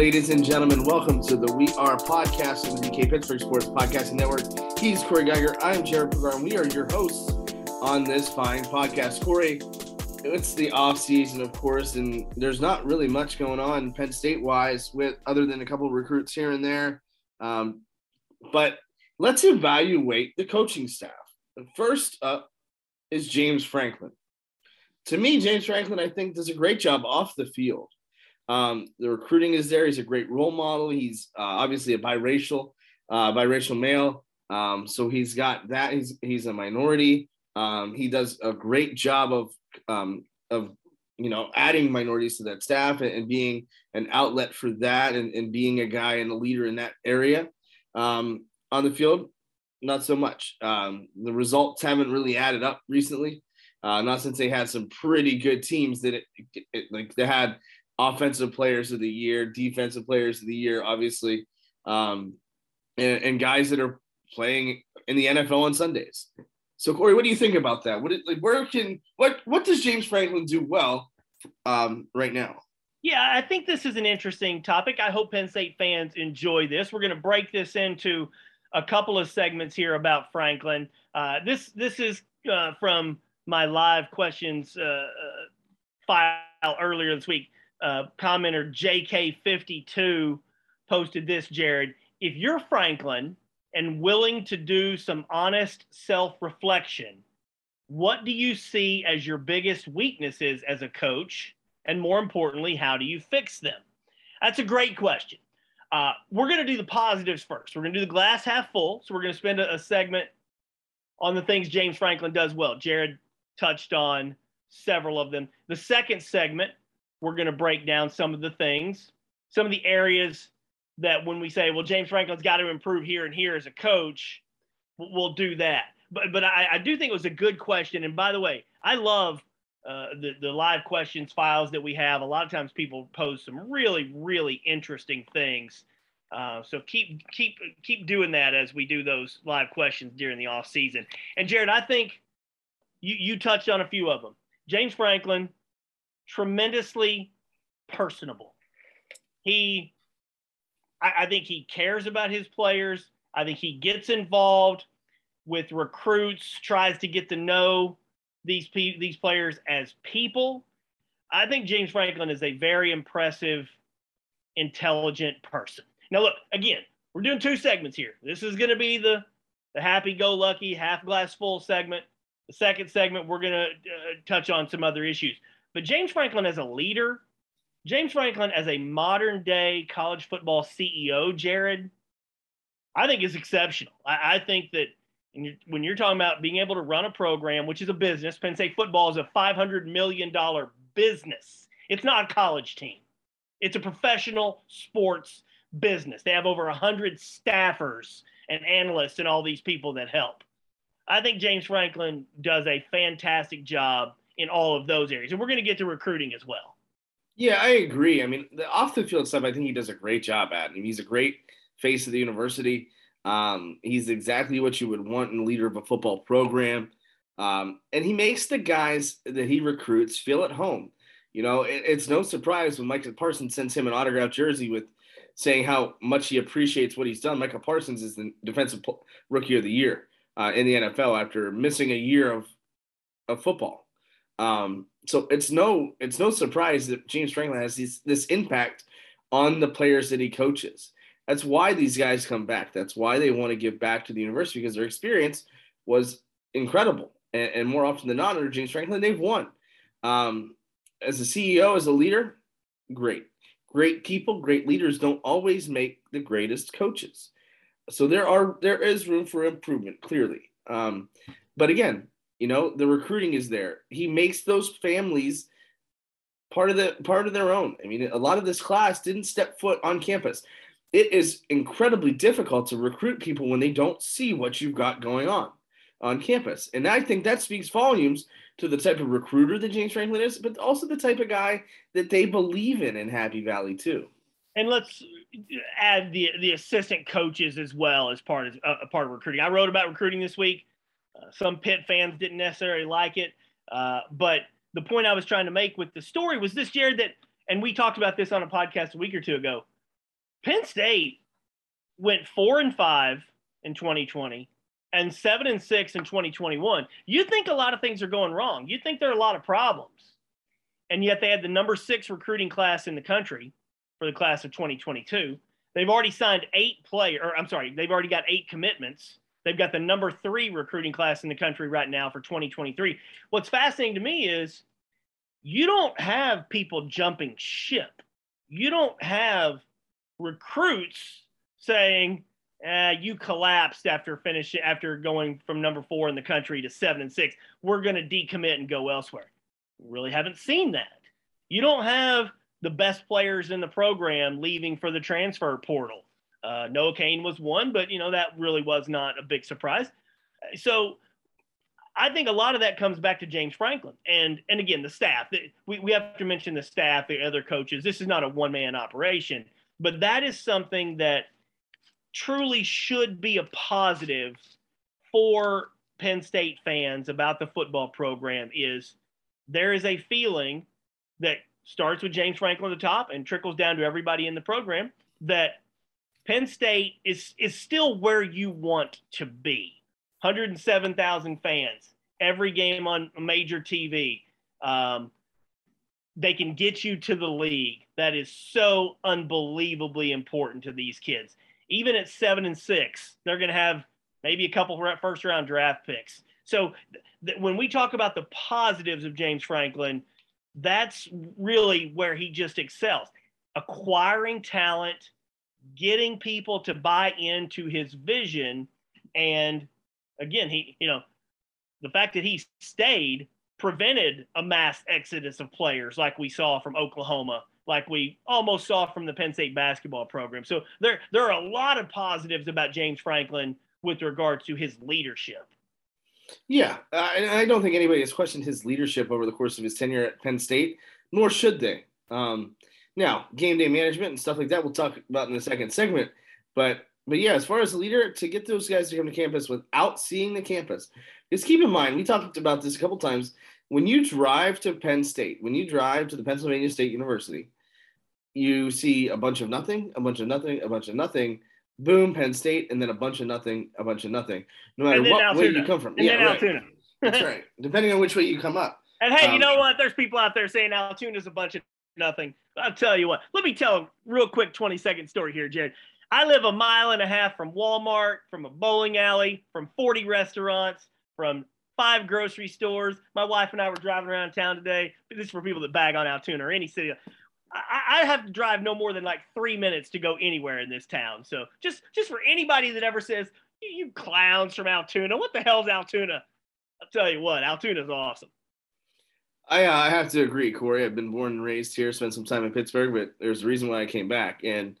Ladies and gentlemen, welcome to the We Are podcast of the DK Pittsburgh Sports Podcasting Network. He's Corey Giger. I'm Jared Prugar, and we are your hosts on this fine podcast. Corey, it's the off season, of course, and there's not really much going on Penn State wise, with other than a couple recruits here and there. Um, but let's evaluate the coaching staff. First up is James Franklin. To me, James Franklin, I think, does a great job off the field. Um, the recruiting is there. He's a great role model. He's uh, obviously a biracial, uh, biracial male. Um, so he's got that. He's he's a minority. Um, he does a great job of um, of you know adding minorities to that staff and, and being an outlet for that, and, and, being a guy and a leader in that area. Um, on the field, not so much. Um, the results haven't really added up recently. Uh, not since they had some pretty good teams that it, it like they had offensive players of the year, defensive players of the year, obviously, um, and, and, guys that are playing in the NFL on Sundays. So, Corey, what do you think about that? What like where can what what does James Franklin do well um, right now? Yeah, I think this is an interesting topic. I hope Penn State fans enjoy this. We're going to break this into a couple of segments here about Franklin. Uh, this this is uh, from my live questions uh, file earlier this week uh, commenter JK52 posted this, Jared. If you're Franklin and willing to do some honest self reflection, what do you see as your biggest weaknesses as a coach? And more importantly, how do you fix them? That's a great question. Uh, we're going to do the positives first. We're going to do the glass half full. So we're going to spend a, a segment on the things James Franklin does well. Jared touched on several of them. The second segment, we're going to break down some of the things, some of the areas that when we say, well, James Franklin's got to improve here and here as a coach, we'll do that. But but I, I do think it was a good question. And by the way, I love uh, the the live questions files that we have. A lot of times people pose some really really interesting things. Uh, so keep keep keep doing that as we do those live questions during the off season. And Jared, I think you you touched on a few of them. James Franklin, tremendously personable. He, I, I, think he cares about his players. I think he gets involved with recruits, tries to get to know these these players as people. I think James Franklin is a very impressive, intelligent person. Now, look again. We're doing two segments here. This is going to be the the happy-go-lucky, half glass full segment. The second segment, we're going to uh, touch on some other issues. But James Franklin as a leader, James Franklin as a modern day college football CEO, Jared, I think is exceptional. I, I think that when you're talking about being able to run a program, which is a business, Penn State football is a $500 million business. It's not a college team. It's a professional sports business. They have over 100 staffers and analysts and all these people that help. I think James Franklin does a fantastic job in all of those areas. And we're going to get to recruiting as well. Yeah, I agree. I mean, the off the field stuff, I think he does a great job at. I mean, he's a great face of the university. Um, he's exactly what you would want in a leader of a football program. Um, and he makes the guys that he recruits feel at home. You know, it, it's no surprise when Micah Parsons sends him an autographed jersey with saying how much he appreciates what he's done. Micah Parsons is the defensive rookie of the year. uh, in the NFL after missing a year of of football. Um, so it's no it's no surprise that James Franklin has these, this impact on the players that he coaches. That's why these guys come back. That's why they want to give back to the university because their experience was incredible. And, and more often than not, under James Franklin, they've won. Um, as a CEO, as a leader, great. Great people, great leaders don't always make the greatest coaches. So there are there is room for improvement, clearly. Um, but again, you know, the recruiting is there. He makes those families part of the part of their own. I mean, a lot of this class didn't step foot on campus. It is incredibly difficult to recruit people when they don't see what you've got going on on campus. And I think that speaks volumes to the type of recruiter that James Franklin is, but also the type of guy that they believe in in Happy Valley too. And let's add the the assistant coaches as well as part of uh, a part of recruiting. I wrote about recruiting this week. Uh, some Pitt fans didn't necessarily like it, uh, but the point I was trying to make with the story was this, Jared. That and we talked about this on a podcast a week or two ago. Penn State went four and five in 2020 and seven and six in 2021. You think a lot of things are going wrong. You think there are a lot of problems. And yet they had the number six recruiting class in the country for the class of 2022. They've already signed eight player, or I'm sorry, they've already got eight commitments. They've got the number three recruiting class in the country right now for 2023. What's fascinating to me is you don't have people jumping ship. You don't have recruits saying, uh, you collapsed after finishing after going from number four in the country to seven and six. We're going to decommit and go elsewhere. Really haven't seen that. You don't have the best players in the program leaving for the transfer portal. Uh, Noah Cain was one, but you know that really was not a big surprise. So I think a lot of that comes back to James Franklin and and again the staff. We we have to mention the staff, the other coaches. This is not a one man operation, but that is something that truly should be a positive for Penn State fans about the football program is there is a feeling that starts with James Franklin at the top and trickles down to everybody in the program that Penn State is is still where you want to be. 107,000 fans, every game on major TV. Um, they can get you to the league. That is so unbelievably important to these kids even at seven and six, they're going to have maybe a couple first round draft picks. So th- when we talk about the positives of James Franklin, that's really where he just excels. Acquiring talent, getting people to buy into his vision, and again, he, you know, the fact that he stayed prevented a mass exodus of players like we saw from Oklahoma like we almost saw from the Penn State basketball program. So there, there are a lot of positives about James Franklin with regard to his leadership. Yeah, and I don't think anybody has questioned his leadership over the course of his tenure at Penn State, nor should they. Um, now, game day management and stuff like that, we'll talk about in the second segment. But but yeah, as far as a leader, to get those guys to come to campus without seeing the campus, just keep in mind, we talked about this a couple times. When you drive to Penn State, when you drive to the Pennsylvania State University, you see a bunch of nothing, a bunch of nothing, a bunch of nothing, boom, Penn State, and then a bunch of nothing, a bunch of nothing. No matter what Altoona. way you come from. And yeah, right. Altoona. That's right. Depending on which way you come up. And hey, um, you know what? There's people out there saying Altoona's a bunch of nothing. I'll tell you what. Let me tell a real quick 20 second story here, Jared. I live a mile and a half from Walmart, from a bowling alley, from 40 restaurants, from five grocery stores. My wife and I were driving around town today. This is for people that bag on Altoona or any city. I, I have to drive no more than like three minutes to go anywhere in this town. So just just for anybody that ever says you clowns from Altoona, what the hell's Altoona? I'll tell you what, Altoona's awesome. I, uh, I have to agree, Corey. I've been born and raised here, spent some time in Pittsburgh, but there's a reason why I came back. And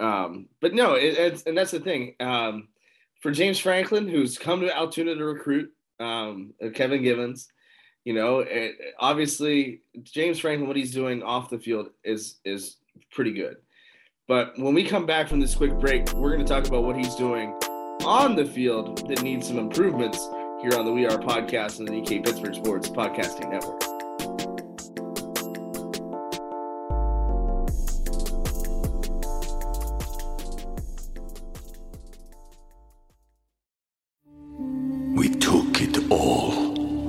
um, but no, it, it's and that's the thing. Um, for James Franklin, who's come to Altoona to recruit um, Kevin Givens, you know, it, obviously James Franklin, what he's doing off the field is is pretty good. But when we come back from this quick break, we're going to talk about what he's doing on the field that needs some improvements here on the We Are podcast and the DK Pittsburgh Sports Podcasting Network.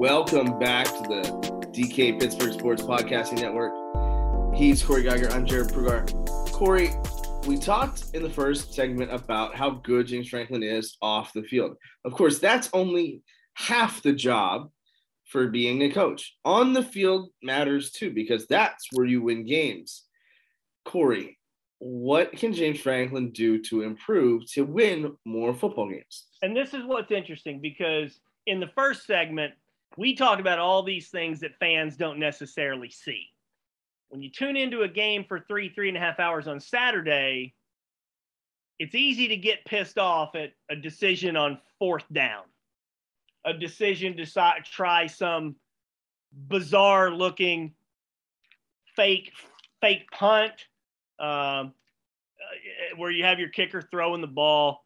Welcome back to the DK Pittsburgh Sports Podcasting Network. He's Corey Giger. I'm Jared Prugar. Corey, we talked in the first segment about how good James Franklin is off the field. Of course, that's only half the job for being a coach. On the field matters too, because that's where you win games. Corey, what can James Franklin do to improve to win more football games? And this is what's interesting because in the first segment, we talked about all these things that fans don't necessarily see. When you tune into a game for three, three and a half hours on Saturday, it's easy to get pissed off at a decision on fourth down, a decision to try some bizarre looking fake fake punt um, uh, where you have your kicker throwing the ball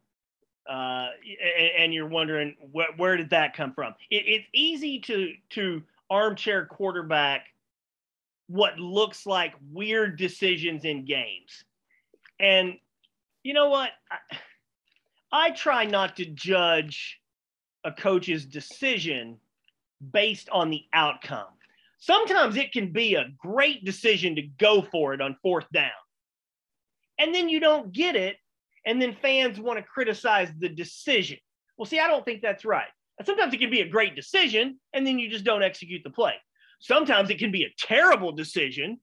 uh, and, and, you're wondering wh- where did that come from? It, it's easy to to armchair quarterback what looks like weird decisions in games, and you know what? I, I try not to judge a coach's decision based on the outcome. Sometimes it can be a great decision to go for it on fourth down, and then you don't get it and then fans want to criticize the decision. Well, see, I don't think that's right. Sometimes it can be a great decision, and then you just don't execute the play. Sometimes it can be a terrible decision,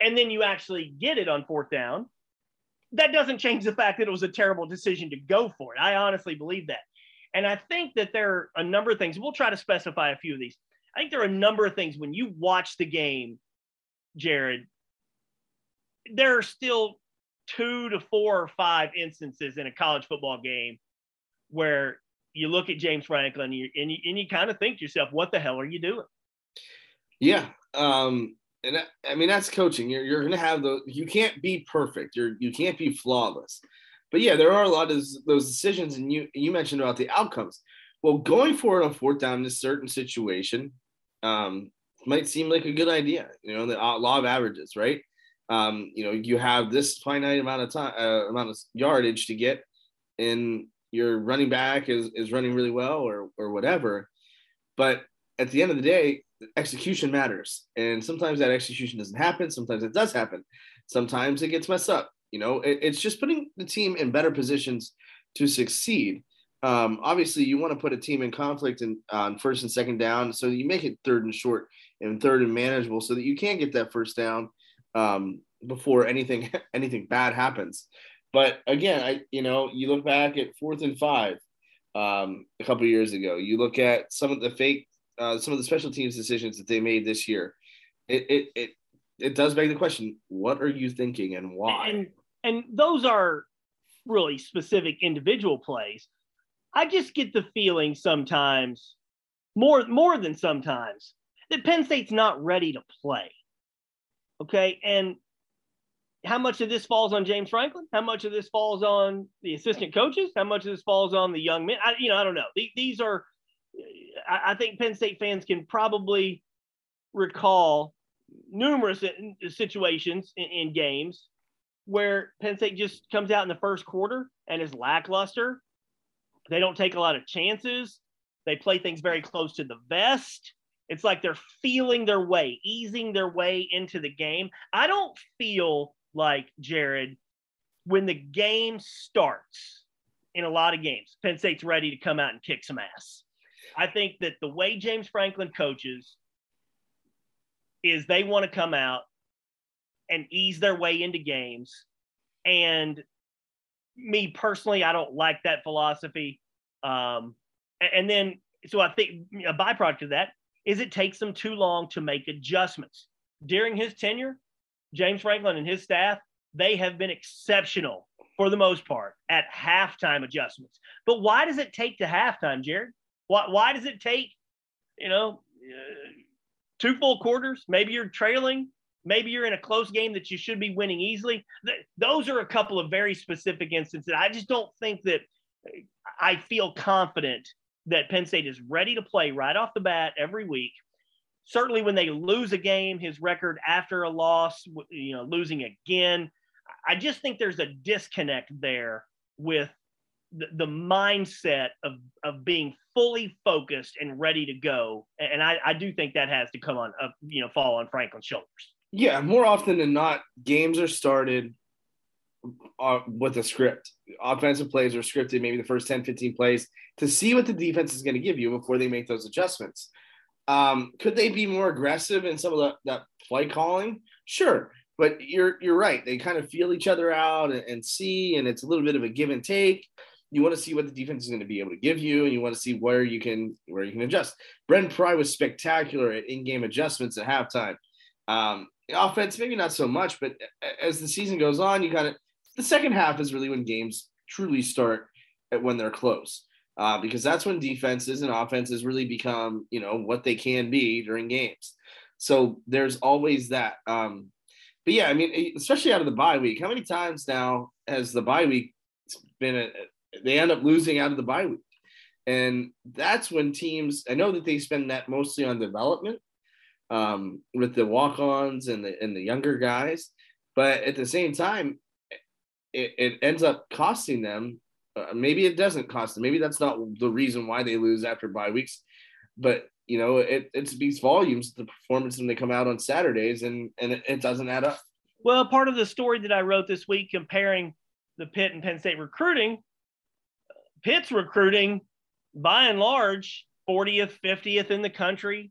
and then you actually get it on fourth down. That doesn't change the fact that it was a terrible decision to go for it. I honestly believe that. And I think that there are a number of things. We'll try to specify a few of these. I think there are a number of things when you watch the game, Jared, there are still two to four or five instances in a college football game where you look at James Franklin and you, and you, you kind of think to yourself, what the hell are you doing? Yeah. Um, and I, I mean, that's coaching. You're, you're going to have the, you can't be perfect. You're, you can't be flawless. But yeah, there are a lot of those decisions. And you, you mentioned about the outcomes. Well, going for it on fourth down in a certain situation um, might seem like a good idea. You know, the law of averages, right? Um, you know, you have this finite amount of time, uh, amount of yardage to get, and your running back is is running really well, or or whatever. But at the end of the day, execution matters, and sometimes that execution doesn't happen. Sometimes it does happen. Sometimes it gets messed up. You know, it, it's just putting the team in better positions to succeed. Um, obviously, you want to put a team in conflict and on first and second down, so you make it third and short and third and manageable, so that you can get that first down um, before anything anything bad happens. But again, I you know you look back at fourth and five um, a couple years ago. You look at some of the fake, uh, some of the special teams decisions that they made this year. It it it it does beg the question: What are you thinking and why? And and those are really specific individual plays. I just get the feeling sometimes, more more than sometimes, that Penn State's not ready to play. Okay. And how much of this falls on James Franklin? How much of this falls on the assistant coaches? How much of this falls on the young men? I, you know, I don't know. These are, I think Penn State fans can probably recall numerous situations in, in games where Penn State just comes out in the first quarter and is lackluster. They don't take a lot of chances. They play things very close to the vest. It's like they're feeling their way, easing their way into the game. I don't feel like Jared, when the game starts in a lot of games, Penn State's ready to come out and kick some ass. I think that the way James Franklin coaches is they want to come out and ease their way into games. And me personally, I don't like that philosophy. Um, and then, so I think a byproduct of that is it takes them too long to make adjustments. During his tenure, James Franklin and his staff, they have been exceptional for the most part at halftime adjustments. But why does it take to halftime, Jared? Why, why does it take, you know, uh, two full quarters? Maybe you're trailing. Maybe you're in a close game that you should be winning easily. Th- those are a couple of very specific instances. I just don't think that I feel confident that Penn State is ready to play right off the bat every week. Certainly, when they lose a game, his record after a loss, you know, losing again, I just think there's a disconnect there with the, the mindset of of being fully focused and ready to go. And I, I do think that has to come on, uh, you know, fall on Franklin's shoulders. Yeah, more often than not, games are started uh, with a script. Offensive plays are scripted, maybe the first 10, 15 plays to see what the defense is going to give you before they make those adjustments. Um, could they be more aggressive in some of the, that play calling? Sure. But you're you're right. They kind of feel each other out and, and see, and it's a little bit of a give and take. You want to see what the defense is going to be able to give you, and you want to see where you can where you can adjust. Brent Pry was spectacular at in-game adjustments at halftime. Um, offense, maybe not so much, but as the season goes on, you kind of the second half is really when games truly start at when they're close. Uh, because that's when defenses and offenses really become, you know, what they can be during games. So there's always that. Um, but yeah, I mean, especially out of the bye week, how many times now has the bye week been a, they end up losing out of the bye week? And that's when teams, I know that they spend that mostly on development um, with the walk-ons and the and the younger guys, but at the same time, it, it ends up costing them. Uh, maybe it doesn't cost them. Maybe that's not the reason why they lose after bye weeks, but you know it, it speaks volumes the performance when they come out on Saturdays and and it, it doesn't add up. Well, part of the story that I wrote this week comparing the Pitt and Penn State recruiting, Pitt's recruiting by and large 40th, 50th in the country,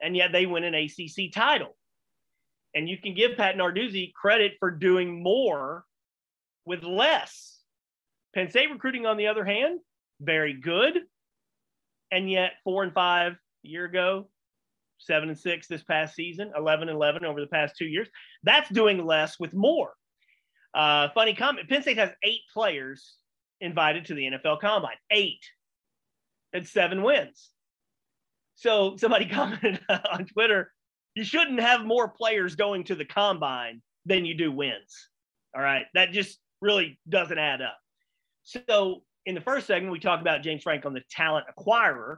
and yet they win an ACC title. And you can give Pat Narduzzi credit for doing more with less. Penn State recruiting, on the other hand, very good. And yet, four and five a year ago, seven and six this past season, 11 and 11 over the past two years. That's doing less with more. Uh, funny comment Penn State has eight players invited to the NFL Combine, eight and seven wins. So somebody commented on Twitter, you shouldn't have more players going to the combine than you do wins. All right. That just really doesn't add up. So in the first segment, we talked about James Franklin, the talent acquirer.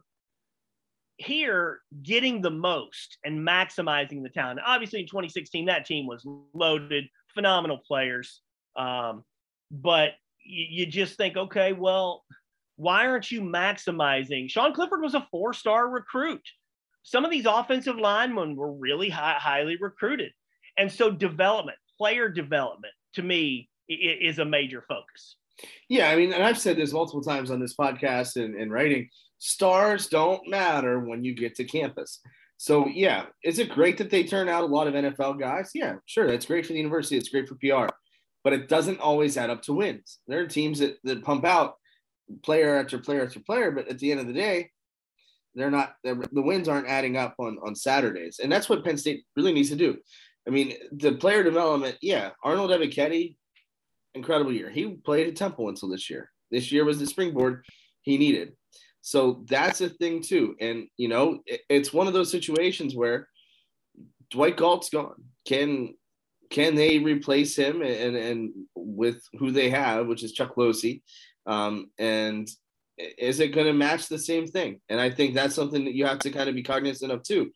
Here, getting the most and maximizing the talent. Obviously, in 2016, that team was loaded, phenomenal players. Um, but you, you just think, okay, well, why aren't you maximizing? Sean Clifford was a four star recruit. Some of these offensive linemen were really high, highly recruited. And so, development, player development, to me, is a major focus. Yeah, I mean, and I've said this multiple times on this podcast and, and writing stars don't matter when you get to campus. So, yeah, is it great that they turn out a lot of NFL guys? Yeah, sure. That's great for the university. It's great for PR, but it doesn't always add up to wins. There are teams that, that pump out player after player after player, but at the end of the day, they're not, they're, the wins aren't adding up on, on Saturdays. And that's what Penn State really needs to do. I mean, the player development, yeah, Arnold Ebiketie, incredible year. He played at Temple until this year. This year was the springboard he needed. So that's a thing too. And you know, it, it's one of those situations where Dwight Galt's gone. Can can they replace him and and with who they have, which is Chuck Losey? Um, and is it going to match the same thing? And I think that's something that you have to kind of be cognizant of too,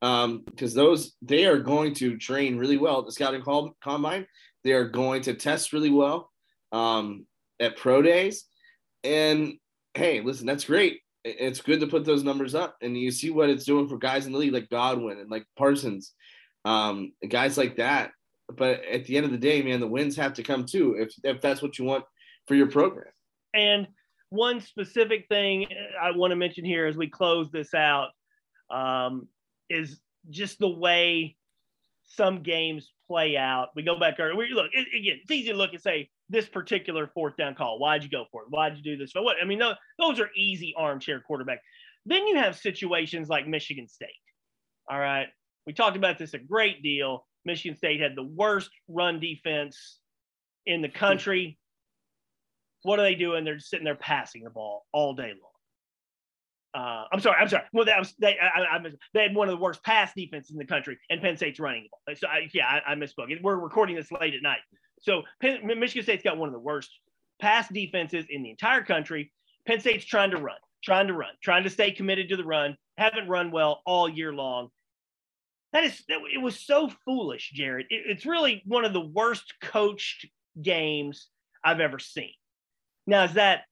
because um, those they are going to train really well at the scouting combine. They are going to test really well um, at pro days. And hey, listen, that's great. It's good to put those numbers up, and you see what it's doing for guys in the league like Godwin and like Parsons, um, guys like that. but at the end of the day, man, the wins have to come too if if that's what you want for your program. And one specific thing I want to mention here as we close this out um, is just the way some games play out. We go back earlier. We look it, again. It's easy to look and say this particular fourth down call. Why'd you go for it? Why'd you do this? But what I mean, those, those are easy armchair quarterback. Then you have situations like Michigan State. All right, we talked about this a great deal. Michigan State had the worst run defense in the country. What are they doing? They're just sitting there passing the ball all day long. Uh, I'm sorry. I'm sorry. Well, that was they. I, I, they had one of the worst pass defenses in the country, and Penn State's running ball. So I, yeah, I, I misspoke. We're recording this late at night, so Penn, Michigan State's got one of the worst pass defenses in the entire country. Penn State's trying to run, trying to run, trying to stay committed to the run. Haven't run well all year long. That is, it was so foolish, Jared. It, it's really one of the worst coached games I've ever seen. Now, is that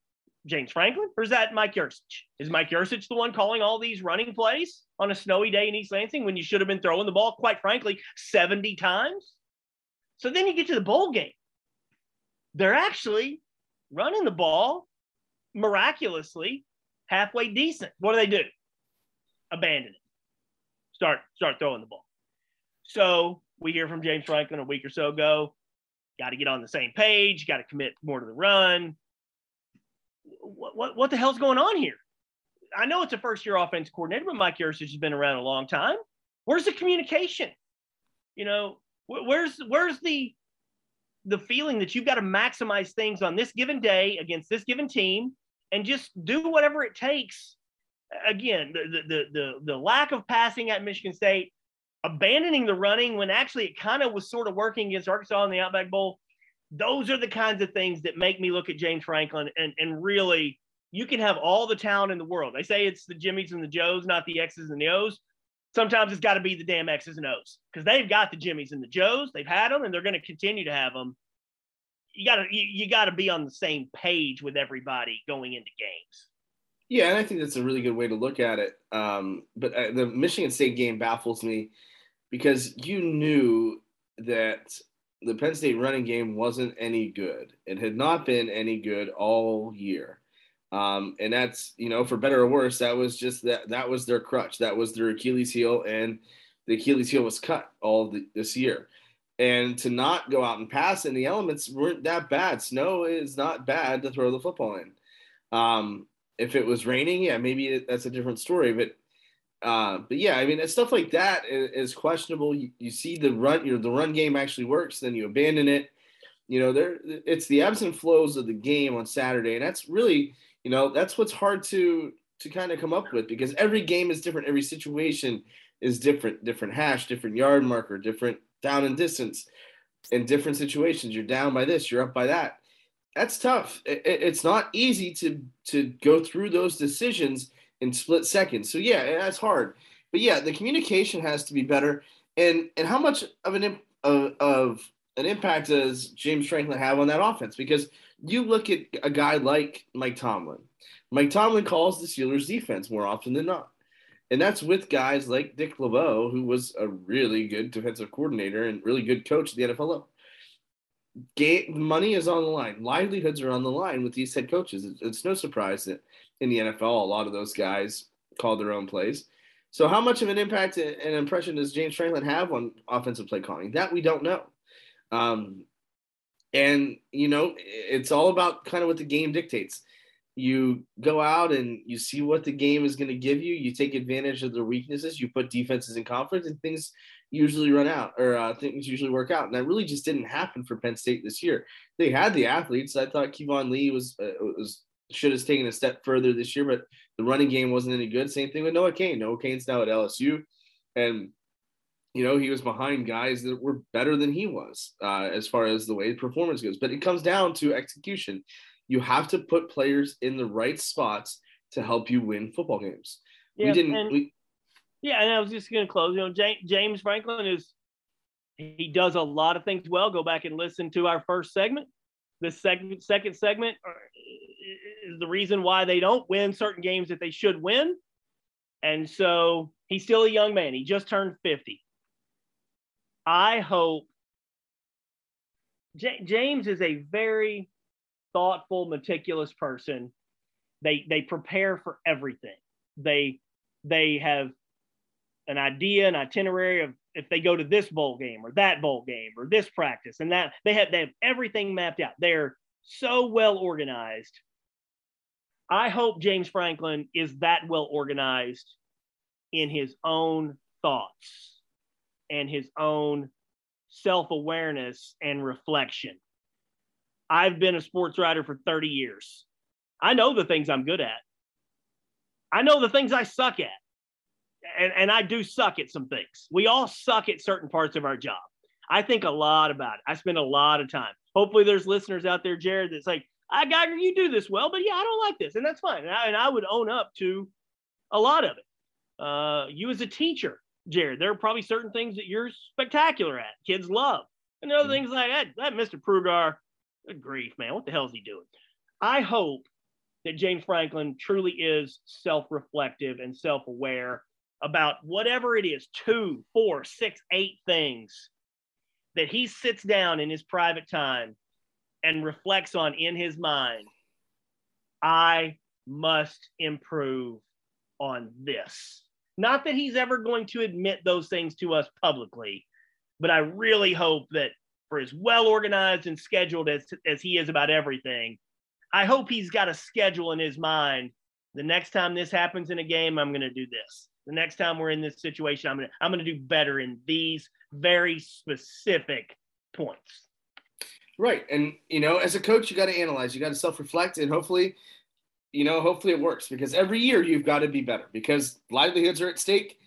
James Franklin or is that Mike Yurcich? Is Mike Yurcich the one calling all these running plays on a snowy day in East Lansing when you should have been throwing the ball, quite frankly, 70 times? So then you get to the bowl game. They're actually running the ball miraculously halfway decent. What do they do? Abandon it. Start start throwing the ball. So we hear from James Franklin a week or so ago. Got to get on the same page. Got to commit more to the run what, what, what the hell's going on here? I know it's a first year offense coordinator, but Mike Yurcich has been around a long time. Where's the communication? You know, where's where's the the feeling that you've got to maximize things on this given day against this given team and just do whatever it takes. Again, the the the the lack of passing at Michigan State, abandoning the running when actually it kind of was sort of working against Arkansas in the Outback Bowl those are the kinds of things that make me look at James Franklin and, and really you can have all the talent in the world. They say it's the Jimmies and the Joes, not the X's and the O's. Sometimes it's got to be the damn X's and O's because they've got the Jimmies and the Joes. They've had them and they're going to continue to have them. You got to you, you got to be on the same page with everybody going into games. Yeah, and I think that's a really good way to look at it. Um, but uh, the Michigan State game baffles me because you knew that the Penn State running game wasn't any good. It had not been any good all year. Um, and that's, you know, for better or worse, that was just that that was their crutch. That was their Achilles heel. And the Achilles heel was cut all the, this year. And to not go out and pass in the elements weren't that bad. Snow is not bad to throw the football in. Um, if it was raining, yeah, maybe that's a different story. But uh, but yeah, I mean, stuff like that is, questionable. You, you, see the run, you know, the run game actually works, then you abandon it. You know, there it's the ebbs and flows of the game on Saturday, and that's really, you know, that's what's hard to to kind of come up with because every game is different, every situation is different, different hash, different yard marker, different down and distance, in different situations. You're down by this, you're up by that. That's tough. It, it's not easy to to go through those decisions in split seconds. So yeah, that's hard. But yeah, the communication has to be better. And and how much of an of, of an impact does James Franklin have on that offense? Because you look at a guy like Mike Tomlin. Mike Tomlin calls the Steelers defense more often than not. And that's with guys like Dick LeBeau, who was a really good defensive coordinator and really good coach at the NFL. Game, money is on the line. Livelihoods are on the line with these head coaches. It's no surprise that in the NFL, a lot of those guys call their own plays. So, how much of an impact and impression does James Franklin have on offensive play calling? That we don't know. Um, and, you know, it's all about kind of what the game dictates. You go out and you see what the game is going to give you. You take advantage of their weaknesses. You put defenses in conflict, and things usually run out or uh, things usually work out. And that really just didn't happen for Penn State this year. They had the athletes. I thought Keyvone Lee was uh, was should have taken a step further this year, but the running game wasn't any good. Same thing with Noah Cain. Noah Cain's now at LSU, and you know he was behind guys that were better than he was uh, as far as the way performance goes. But it comes down to execution. You have to put players in the right spots to help you win football games. Yeah, we didn't. And, we, yeah, and I was just going to close. You know, James Franklin is he does a lot of things well. Go back and listen to our first segment. This second second segment is the reason why they don't win certain games that they should win. And so he's still a young man. He just turned 50. I hope J- James is a very thoughtful, meticulous person. They they prepare for everything. They they have an idea, an itinerary of if they go to this bowl game or that bowl game or this practice and that they have they have everything mapped out. They're so well organized. I hope James Franklin is that well organized in his own thoughts and his own self awareness and reflection. I've been a sports writer for 30 years. I know the things I'm good at. I know the things I suck at. And, and I do suck at some things. We all suck at certain parts of our job. I think a lot about it. I spend a lot of time. Hopefully, there's listeners out there, Jared, that's like, I got you do this well, but yeah, I don't like this. And that's fine. And I, and I would own up to a lot of it. Uh, you as a teacher, Jared, there are probably certain things that you're spectacular at. Kids love. And other mm-hmm. things like that, that Mr. Prugar, good grief, man, what the hell is he doing? I hope that James Franklin truly is self reflective and self aware about whatever it is two, four, six, eight things that he sits down in his private time and reflects on in his mind. I must improve on this. Not that he's ever going to admit those things to us publicly, but I really hope that for as well organized and scheduled as, as he is about everything, I hope he's got a schedule in his mind. The next time this happens in a game, I'm going to do this. The next time we're in this situation, I'm going to I'm going to do better in these very specific points. Right. And you know, as a coach, you got to analyze, you got to self-reflect and hopefully you know, hopefully it works because every year you've got to be better because livelihoods are at stake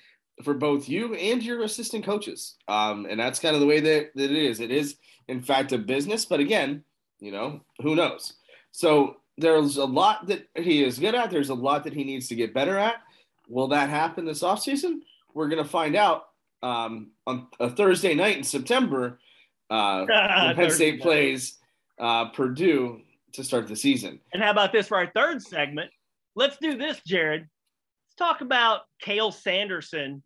for both you and your assistant coaches. Um, and that's kind of the way that, that it is. It is, in fact, a business, but again, you know, who knows? So there's a lot that he is good at. There's a lot that he needs to get better at. Will that happen this offseason? We're going to find out um, on a Thursday night in September uh, Penn State plays uh, Purdue to start the season. And how about this for our third segment? Let's do this, Jared. Let's talk about Cael Sanderson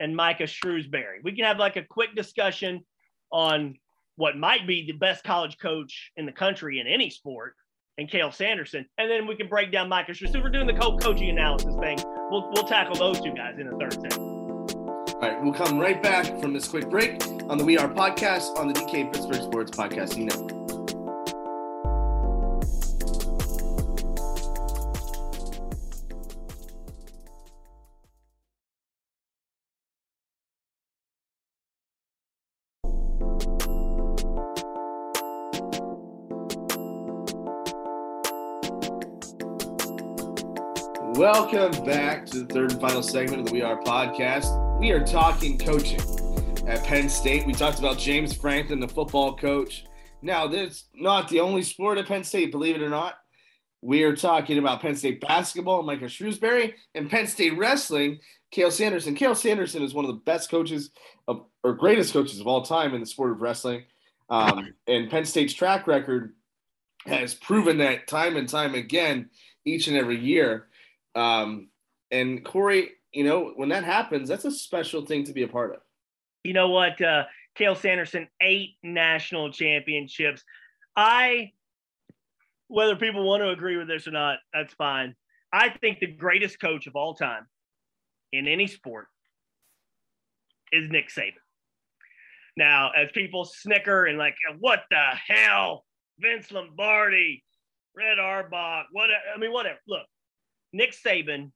and Micah Shrewsberry. We can have like a quick discussion on what might be the best college coach in the country in any sport and Cael Sanderson. And then we can break down Micah Shrewsberry. So we're doing the coaching analysis thing. We'll, we'll tackle those two guys in the third segment. We'll come right back from this quick break on the We Are podcast on the DK Pittsburgh Sports Podcasting Network. Welcome back to the third and final segment of the We Are podcast. We are talking coaching at Penn State. We talked about James Franklin, the football coach. Now, this is not the only sport at Penn State, believe it or not. We are talking about Penn State basketball, Michael Shrewsberry, and Penn State wrestling, Cael Sanderson. Cael Sanderson is one of the best coaches of, or greatest coaches of all time in the sport of wrestling. Um, and Penn State's track record has proven that time and time again, each and every year. Um, and Corey, you know, when that happens, that's a special thing to be a part of. You know what? Uh, Cael Sanderson, eight national championships. I, whether people want to agree with this or not, that's fine. I think the greatest coach of all time in any sport is Nick Saban. Now, as people snicker and like, what the hell, Vince Lombardi, Red Auerbach, what? I mean, whatever. Look, Nick Saban,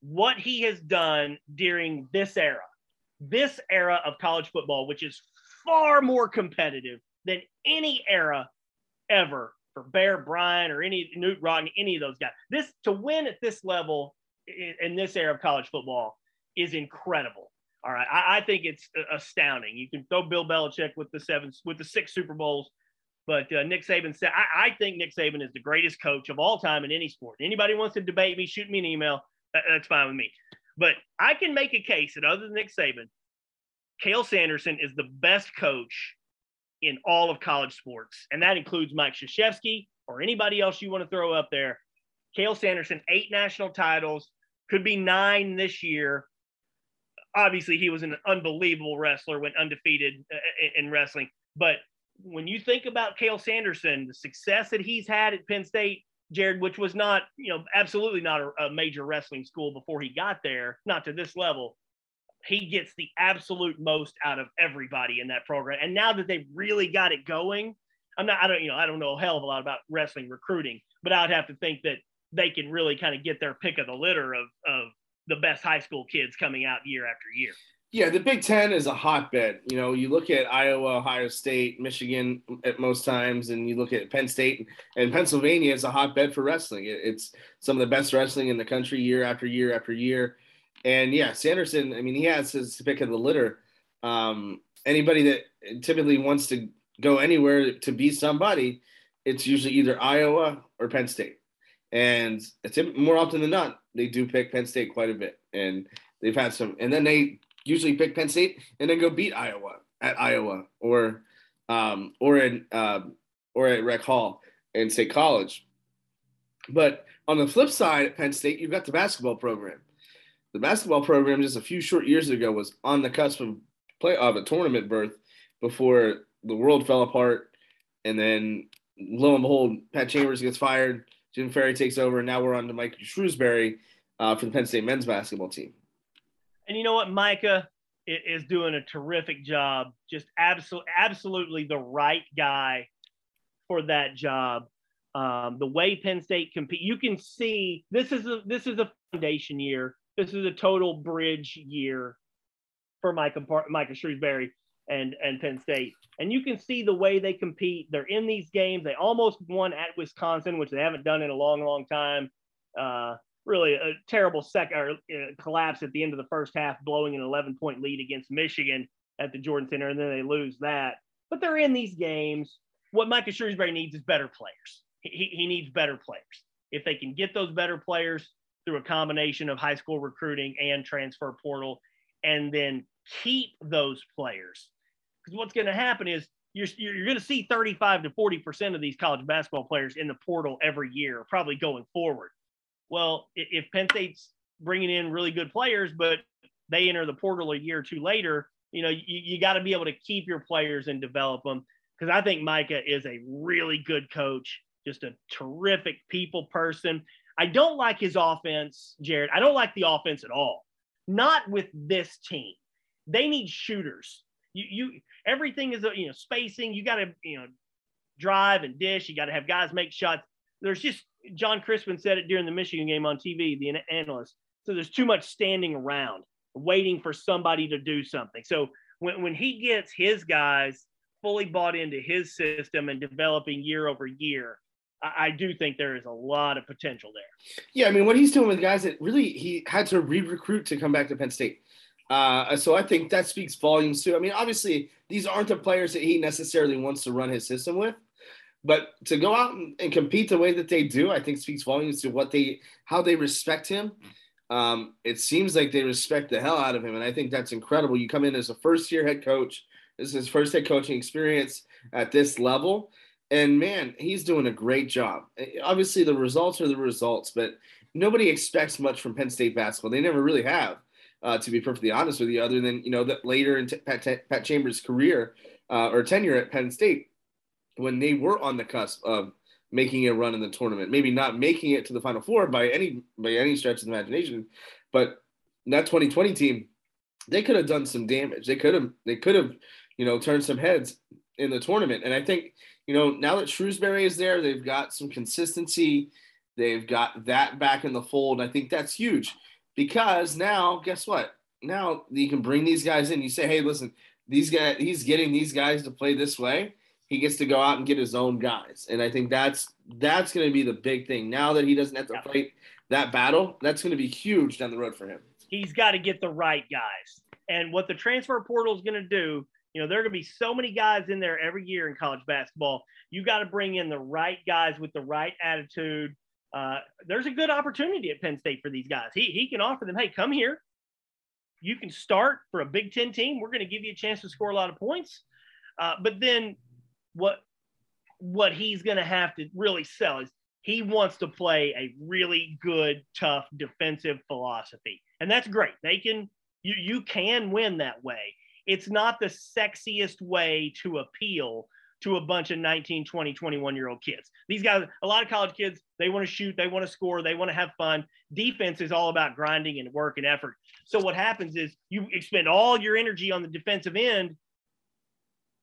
what he has done during this era, this era of college football, which is far more competitive than any era ever for Bear Bryant or any Knute Rockne, any of those guys. This to win at this level in, in this era of college football is incredible. All right, I, I, think it's astounding. You can throw Bill Belichick with the seven, with the six Super Bowls, but uh, Nick Saban said, I, I, think Nick Saban is the greatest coach of all time in any sport. Anybody wants to debate me, shoot me an email. That, that's fine with me. But I can make a case that other than Nick Saban, Cael Sanderson is the best coach in all of college sports. And that includes Mike Krzyzewski or anybody else you want to throw up there. Cael Sanderson, eight national titles, could be nine this year. Obviously, he was an unbelievable wrestler, went undefeated uh, in wrestling. But when you think about Cael Sanderson, the success that he's had at Penn State, Jared, which was not, you know, absolutely not a, a major wrestling school before he got there, not to this level. He gets the absolute most out of everybody in that program. And now that they've really got it going, I'm not, I don't, you know, I don't know a hell of a lot about wrestling recruiting, but I'd have to think that they can really kind of get their pick of the litter of, of the best high school kids coming out year after year. Yeah, the Big Ten is a hotbed. You know, you look at Iowa, Ohio State, Michigan at most times, and you look at Penn State and Pennsylvania is a hotbed for wrestling. It's some of the best wrestling in the country year after year after year. And yeah, Sanderson, I mean, he has his pick of the litter. Um, anybody that typically wants to go anywhere to be somebody, it's usually either Iowa or Penn State. And more often than not, they do pick Penn State quite a bit. And they've had some, and then they usually pick Penn State and then go beat Iowa at Iowa or um, or in um, or at Rec Hall and State College. But on the flip side, at Penn State, you've got the basketball program. The basketball program just a few short years ago was on the cusp of play of a tournament berth before the world fell apart, and then lo and behold, Pat Chambers gets fired. Jim Ferry takes over, and now we're on to Mike Shrewsberry uh, for the Penn State men's basketball team. And you know what, Micah is doing a terrific job. Just absolutely, absolutely the right guy for that job. Um, the way Penn State compete, you can see this is a this is a foundation year. This is a total bridge year for Micah Micah Shrewsberry and and Penn State. And you can see the way they compete. They're in these games. They almost won at Wisconsin, which they haven't done in a long, long time. Uh, really a terrible second or uh, collapse at the end of the first half, blowing an 11 point lead against Michigan at the Jordan Center, and then they lose that. But they're in these games. What Micah Shrewsberry needs is better players. He, he needs better players. If they can get those better players through a combination of high school recruiting and transfer portal, and then keep those players, because what's going to happen is you're, you're going to see 35 to 40% of these college basketball players in the portal every year, probably going forward. Well, if Penn State's bringing in really good players, but they enter the portal a year or two later, you know, you, you got to be able to keep your players and develop them. Because I think Micah is a really good coach, just a terrific people person. I don't like his offense, Jared. I don't like the offense at all. Not with this team. They need shooters. You, you everything is you know spacing. You got to you know drive and dish. You got to have guys make shots. There's just Joe Crispin said it during the Michigan game on TV, the analyst. So there's too much standing around waiting for somebody to do something. So when, when he gets his guys fully bought into his system and developing year over year, I, I do think there is a lot of potential there. Yeah, I mean, what he's doing with guys that really he had to re-recruit to come back to Penn State. Uh, so I think that speaks volumes too. I mean, obviously, these aren't the players that he necessarily wants to run his system with. But to go out and, and, compete the way that they do, I think speaks volumes to what they how they respect him. Um, it seems like they respect the hell out of him, and I think that's incredible. You come in as a first year head coach. This is his first head coaching experience at this level, and man, he's doing a great job. Obviously, the results are the results, but nobody expects much from Penn State basketball. They never really have, uh, to be perfectly honest with you. Other than you know that later in Pat, Pat Chambers' career uh, or tenure at Penn State, when they were on the cusp of making a run in the tournament. Maybe not making it to the final four by any by any stretch of the imagination, but that 2020 team, they could have done some damage. They could have they could have, you know, turned some heads in the tournament. And I think, you know, now that Shrewsberry is there, they've got some consistency. They've got that back in the fold. I think that's huge because now, guess what? Now you can bring these guys in. You say, hey, listen, these guys, he's getting these guys to play this way he gets to go out and get his own guys. And I think that's that's going to be the big thing. Now that he doesn't have to yeah. fight that battle, that's going to be huge down the road for him. He's got to get the right guys. And what the transfer portal is going to do, you know, there are going to be so many guys in there every year in college basketball. You got to bring in the right guys with the right attitude. Uh, there's a good opportunity at Penn State for these guys. He, he can offer them, hey, come here. You can start for a Big Ten team. We're going to give you a chance to score a lot of points. Uh, but then what what he's going to have to really sell is he wants to play a really good, tough defensive philosophy, and that's great. They can you you can win that way. It's not the sexiest way to appeal, to a bunch of 19, 20, 21 year old kids. These guys, a lot of college kids, they want to shoot, they want to score, they want to have fun. Defense is all about grinding and work and effort. So what happens is you expend all your energy on the defensive end.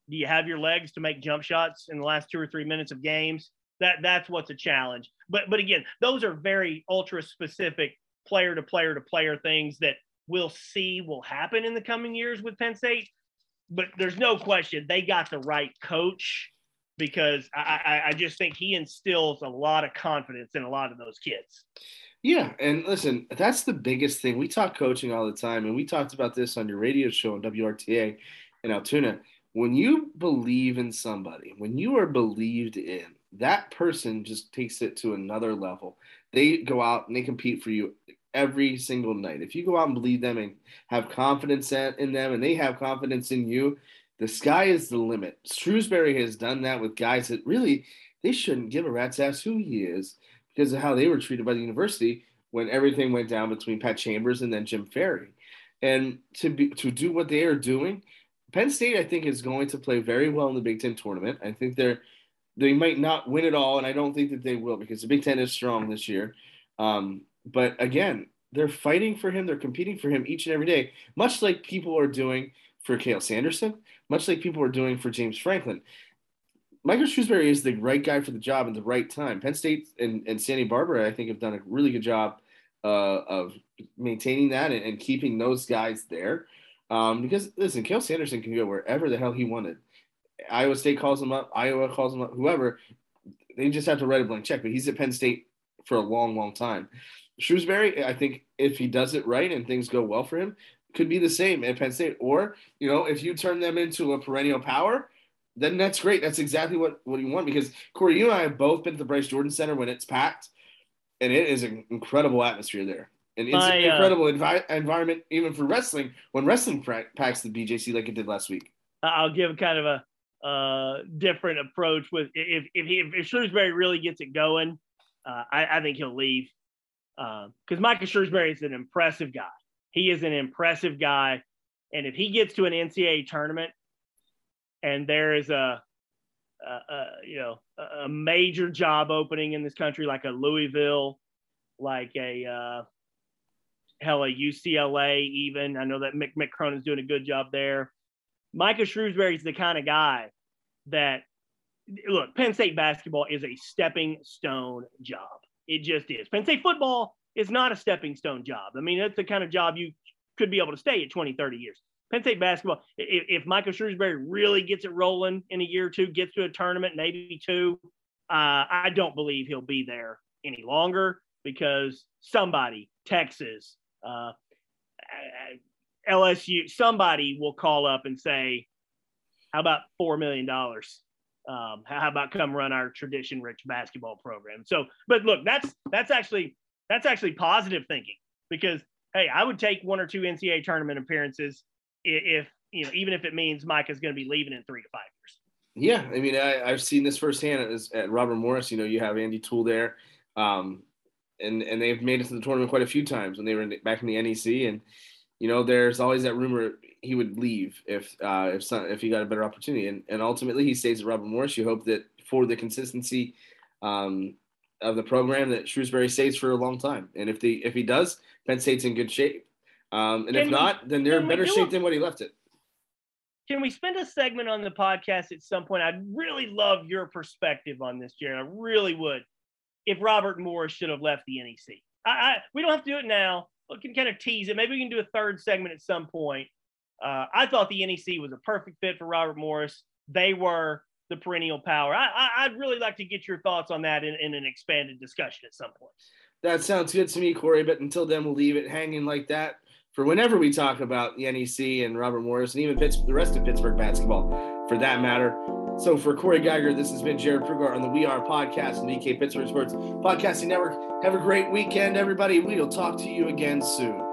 Do you have your legs to make jump shots in the last two or three minutes of games? That that's what's a challenge. But but again, those are very ultra specific player to player to player things that we'll see will happen in the coming years with Penn State. But there's no question they got the right coach because I, I, I just think he instills a lot of confidence in a lot of those kids. Yeah, and listen, that's the biggest thing. We talk coaching all the time, and we talked about this on your radio show on WRTA in Altoona. When you believe in somebody, when you are believed in, that person just takes it to another level. They go out and they compete for you every single night. If you go out and believe them and have confidence in them and they have confidence in you, the sky is the limit. Shrewsberry has done that with guys that really they shouldn't give a rat's ass who he is because of how they were treated by the university when everything went down between Pat Chambers and then Jim Ferry. And to be to do what they are doing, Penn State I think is going to play very well in the Big Ten tournament. I think they're they might not win it all, and I don't think that they will because the Big Ten is strong this year. Um, but again, they're fighting for him. They're competing for him each and every day, much like people are doing for Cael Sanderson, much like people are doing for James Franklin. Michael Shrewsberry is the right guy for the job at the right time. Penn State and, and Sandy Barbour, I think, have done a really good job uh, of maintaining that and, and, keeping those guys there. Um, because listen, Cael Sanderson can go wherever the hell he wanted. Iowa State calls him up, Iowa calls him up, whoever. They just have to write a blank check. But he's at Penn State for a long, long time. Shrewsberry, I think if he does it right and things go well for him, could be the same at Penn State. Or, you know, if you turn them into a perennial power, then that's great. That's exactly what, what you want. Because Corey, you and I have both been to the Bryce Jordan Center when it's packed, and it is an incredible atmosphere there. And it's My, an uh, incredible uh, envi- environment even for wrestling when wrestling packs the BJC like it did last week. I'll give kind of a uh, different approach with if if, he, if Shrewsberry really gets it going, uh, I, I, think he'll leave because uh, Micah Shrewsberry is an impressive guy. He is an impressive guy, and if he gets to an NCAA tournament, and there is a, a, a you know a major job opening in this country, like a Louisville, like a uh, hell a UCLA, even I know that Mick Mick Cronin's doing a good job there. Micah Shrewsberry is the kind of guy that look, Penn State basketball is a stepping stone job. It just is. Penn State football is not a stepping stone job. I mean, that's the kind of job you could be able to stay at 20, 30 years. Penn State basketball, if, if Michael Shrewsberry really gets it rolling in a year or two, gets to a tournament, maybe two, uh, I don't believe he'll be there any longer because somebody, Texas, uh, LSU, somebody will call up and say, how about $4 million? Um, how about come run our tradition rich basketball program? So, but look, that's that's actually that's actually positive thinking because hey, I would take one or two NCAA tournament appearances if you know even if it means Mike is going to be leaving in three to five years. Yeah, I mean, I, have seen this firsthand at, at, Robert Morris. You know, you have Andy Toole there, um, and and they've made it to the tournament quite a few times when they were in, back in the NEC, and you know, there's always that rumor he would leave if uh, if some, if he got a better opportunity, and and ultimately he stays at Robert Morris. You hope that for the consistency um, of the program that Shrewsberry stays for a long time, and if the if he does, Penn State's in good shape, um, and can if not, then they're in better shape a, than what he left it. Can we spend a segment on the podcast at some point? I'd really love your perspective on this, Jared. I really would. If Robert Morris should have left the NEC, I, I we don't have to do it now we can kind of tease it. Maybe we can do a third segment at some point. Uh, I thought the NEC was a perfect fit for Robert Morris. They were the perennial power. I, would really like to get your thoughts on that in, in, an expanded discussion at some point. That sounds good to me, Corey. But until then, we'll leave it hanging like that for whenever we talk about the NEC and Robert Morris and even the rest of Pittsburgh basketball for that matter. So for Corey Giger, this has been Jared Prugar on the We Are podcast and DK Pittsburgh Sports Podcasting Network. Have a great weekend, everybody. We'll talk to you again soon.